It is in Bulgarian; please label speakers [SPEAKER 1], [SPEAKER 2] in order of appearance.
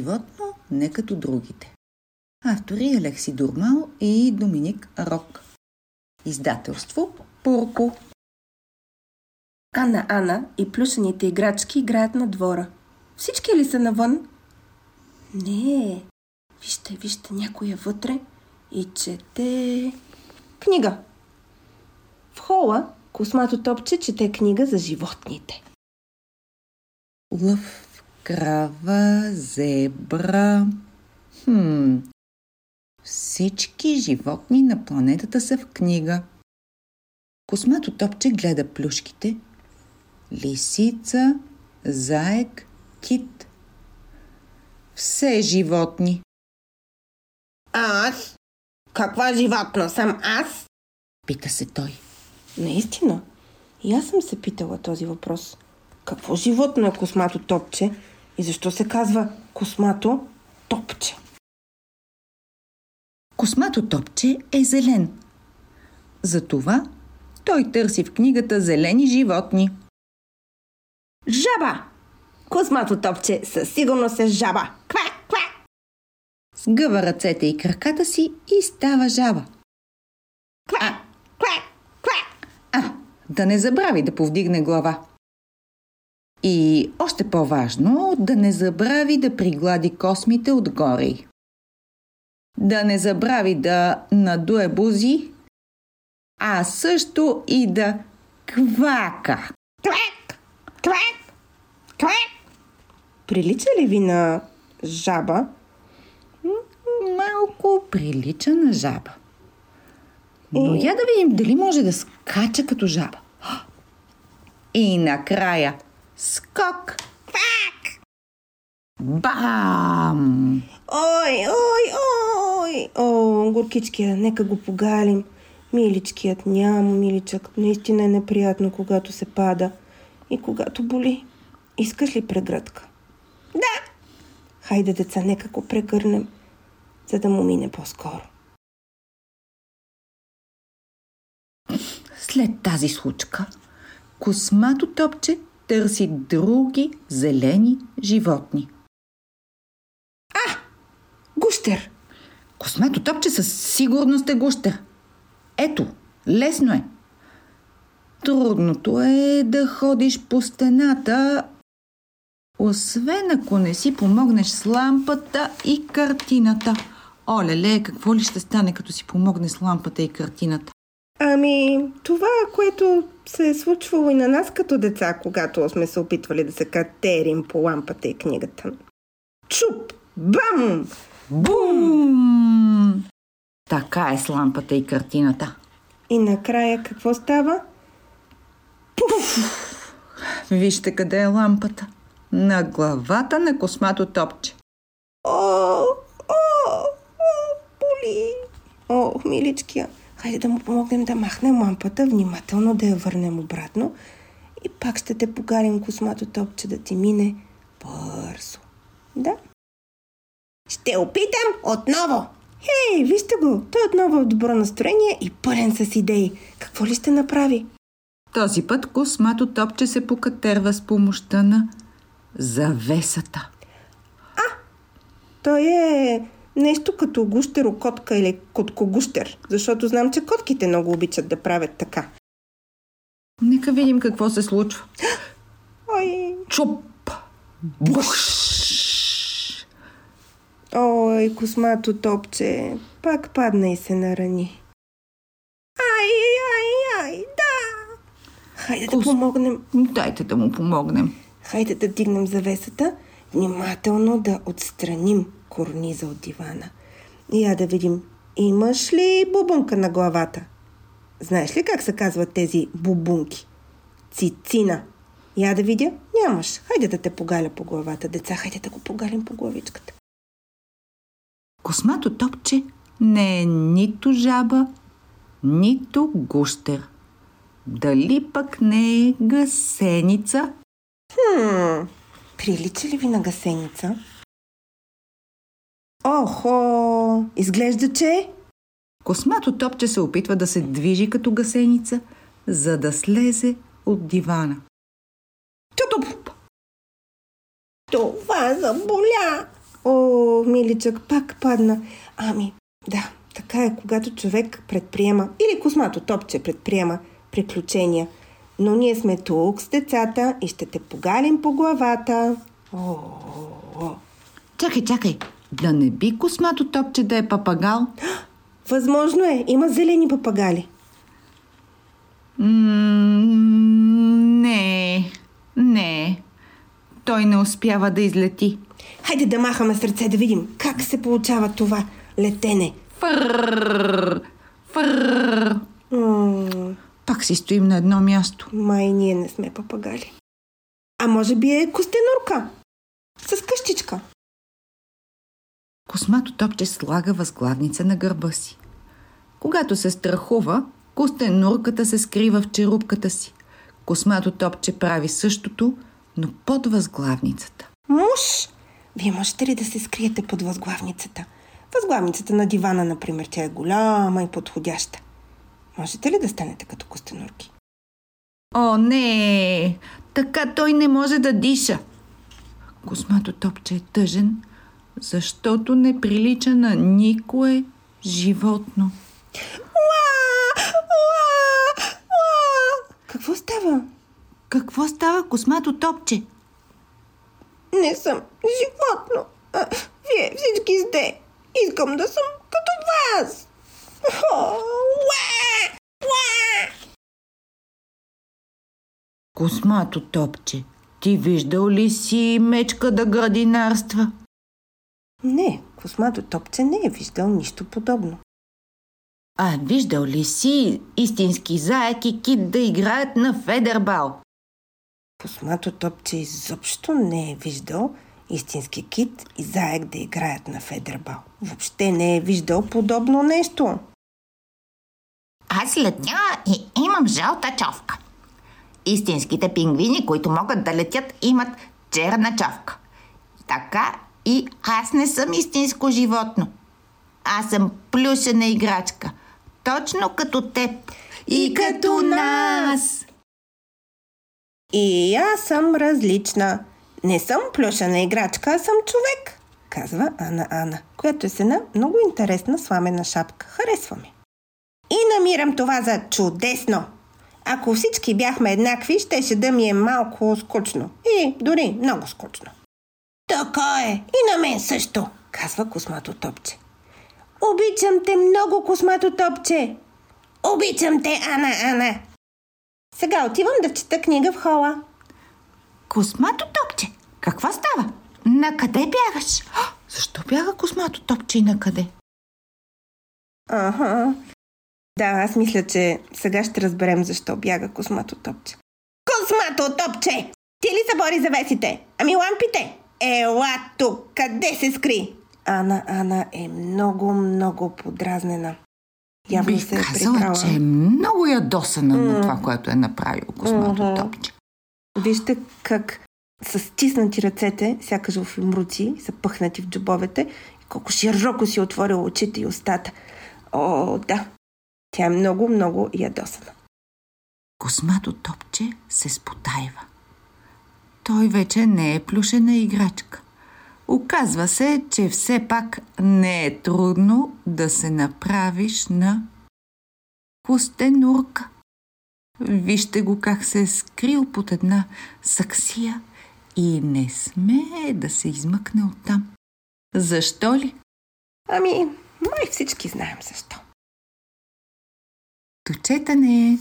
[SPEAKER 1] животно не като другите. Автори Алекси Дурмал и Доминик Рок. Издателство Пурко.
[SPEAKER 2] Ана Ана и плюшените играчки играят на двора. Всички ли са навън? Не. Вижте, вижте, някой е вътре и чете... Книга. В хола космато топче чете книга за животните.
[SPEAKER 1] Лъв, крава, зебра. Хм. Всички животни на планетата са в книга. Космато топче гледа плюшките. Лисица, заек, кит. Все животни.
[SPEAKER 2] Аз? Каква животно съм аз?
[SPEAKER 1] Пита се той.
[SPEAKER 2] Наистина. И аз съм се питала този въпрос. Какво животно е космато топче и защо се казва космато топче?
[SPEAKER 1] Космато топче е зелен. Затова той търси в книгата зелени животни.
[SPEAKER 2] Жаба! Космато топче със сигурност е жаба. Ква, ква!
[SPEAKER 1] Сгъва ръцете и краката си и става жаба.
[SPEAKER 2] Ква, ква, ква!
[SPEAKER 1] А, да не забрави да повдигне глава. И още по-важно, да не забрави да приглади космите отгоре. Да не забрави да надуе бузи, а също и да квака.
[SPEAKER 2] Квак, квак, квак! Прилича ли ви на жаба?
[SPEAKER 1] Малко прилича на жаба. Но я да видим дали може да скача като жаба. И накрая скок.
[SPEAKER 2] Квак!
[SPEAKER 1] Бам!
[SPEAKER 2] Ой, ой, ой! О, горкичкия, нека го погалим. Миличкият няма миличък. Наистина е неприятно, когато се пада и когато боли. Искаш ли прегръдка? Да! Хайде, деца, нека го прегърнем, за да му мине по-скоро.
[SPEAKER 1] След тази случка, космато топче търси други зелени животни.
[SPEAKER 2] Гущер!
[SPEAKER 1] Космато топче със сигурност е гущер. Ето, лесно е. Трудното е да ходиш по стената, освен ако не си помогнеш с лампата и картината. Оле-ле, какво ли ще стане, като си помогне с лампата и картината?
[SPEAKER 2] Ами, това, което се е случвало и на нас като деца, когато сме се опитвали да се катерим по лампата и книгата. Чуп! Бам!
[SPEAKER 1] Бум! Така е с лампата и картината.
[SPEAKER 2] И накрая какво става?
[SPEAKER 1] Вижте къде е лампата. На главата на космато топче.
[SPEAKER 2] О, о, о, боли. О, миличкия. Хайде да му помогнем да махнем лампата, внимателно да я върнем обратно и пак ще те погарим космато топче да ти мине бързо. Да? Ще опитам отново. Хей, вижте го, той отново е в добро настроение и пълен с идеи. Какво ли ще направи?
[SPEAKER 1] Този път космато топче се покатерва с помощта на завесата.
[SPEAKER 2] Той е нещо като гущерокотка или коткогущер, защото знам, че котките много обичат да правят така.
[SPEAKER 1] Нека видим какво се случва.
[SPEAKER 2] Ой,
[SPEAKER 1] Чуп! Буш!
[SPEAKER 2] ой, космато топче, пак падна и се нарани. Ай, ай, ай, да! Хайде да
[SPEAKER 1] Кос-
[SPEAKER 2] помогнем.
[SPEAKER 1] Дайте да му помогнем.
[SPEAKER 2] Хайде да дигнем завесата, внимателно да отстраним корниза от дивана. Я да видим, имаш ли бубунка на главата? Знаеш ли как се казват тези бубунки? Цицина. Я да видя? Нямаш. Хайде да те погаля по главата, деца. Хайде да го погалим по главичката.
[SPEAKER 1] Космато топче не е нито жаба, нито гущер. Дали пък не е гасеница?
[SPEAKER 2] Хм, прилича ли ви на гасеница? Охо, изглежда, че...
[SPEAKER 1] Космато топче се опитва да се движи като гасеница, за да слезе от дивана.
[SPEAKER 2] Тютуп! Това заболя! О, миличък, пак падна. Ами, да, така е, когато човек предприема, или космато топче предприема приключения. Но ние сме тук с децата и ще те погалим по главата. О, о, о.
[SPEAKER 1] Чакай, чакай. Да не би космато топче да е папагал?
[SPEAKER 2] Възможно е, има зелени папагали.
[SPEAKER 1] не, не. Той не успява да излети.
[SPEAKER 2] Хайде да махаме сърце да видим как се получава това летене.
[SPEAKER 1] Фърр.
[SPEAKER 2] М-
[SPEAKER 1] Пак си стоим на едно място.
[SPEAKER 2] май ние не сме папагали. А може би е костенурка. С къщичка.
[SPEAKER 1] Космато топче слага възглавница на гърба си. Когато се страхува, костенурката се скрива в черупката си. Космато топче прави същото, но под възглавницата.
[SPEAKER 2] Муж! Вие можете ли да се скриете под възглавницата? Възглавницата на дивана, например, тя е голяма и подходяща. Можете ли да станете като костенурки?
[SPEAKER 1] О, не! Така той не може да диша. Космато топче е тъжен, защото не прилича на никое животно.
[SPEAKER 2] Какво става?
[SPEAKER 1] Какво става, космато топче?
[SPEAKER 2] Не съм животно. А, вие всички сте. Искам да съм като вас. О, уа! Уа!
[SPEAKER 1] Космато топче, ти виждал ли си мечка да градинарства?
[SPEAKER 2] Не, космато топче не е виждал нищо подобно.
[SPEAKER 1] А виждал ли си истински заек и кит да играят на федербал?
[SPEAKER 2] Космато топче изобщо не е виждал истински кит и заек да играят на федербал. Въобще не е виждал подобно нещо.
[SPEAKER 3] Аз летя и имам жълта човка. Истинските пингвини, които могат да летят, имат черна човка. Така и аз не съм истинско животно. Аз съм плюшена играчка. Точно като теб.
[SPEAKER 1] И като нас!
[SPEAKER 2] И аз съм различна. Не съм плюшена играчка, а съм човек, казва Ана Ана, която е с една много интересна сламена шапка. Харесва ми. И намирам това за чудесно. Ако всички бяхме еднакви, щеше да ми е малко скучно. И дори много скучно. Така е. И на мен също, казва космато топче. Обичам те много, космато топче. Обичам те, Ана Ана. Сега отивам да чета книга в хола.
[SPEAKER 3] Космато топче, какво става? На къде бягаш?
[SPEAKER 1] Защо бяга космато топче и на къде?
[SPEAKER 2] Ага. Да, аз мисля, че сега ще разберем защо бяга космато топче. Космато топче! Ти ли събори завесите? Ами лампите? Ела тук! Къде се скри? Ана Ана е много, много подразнена. Явно
[SPEAKER 1] Бих
[SPEAKER 2] се е
[SPEAKER 1] казала,
[SPEAKER 2] прибрала.
[SPEAKER 1] че е много ядосана на
[SPEAKER 2] М.
[SPEAKER 1] това, което е направил космато
[SPEAKER 2] Мгм.
[SPEAKER 1] топче.
[SPEAKER 2] Вижте как с стиснати ръцете, сякаш в имруци, са пъхнати в джобовете и колко широко си отворила очите и устата. О, да. Тя е много, много ядосана.
[SPEAKER 1] Космато топче се спотайва. Той вече не е плюшена играчка. Оказва се, че все пак не е трудно да се направиш на костенурка. Вижте го как се е скрил под една саксия и не смее да се измъкне оттам. Защо ли?
[SPEAKER 2] Ами, май всички знаем защо.
[SPEAKER 1] До четане!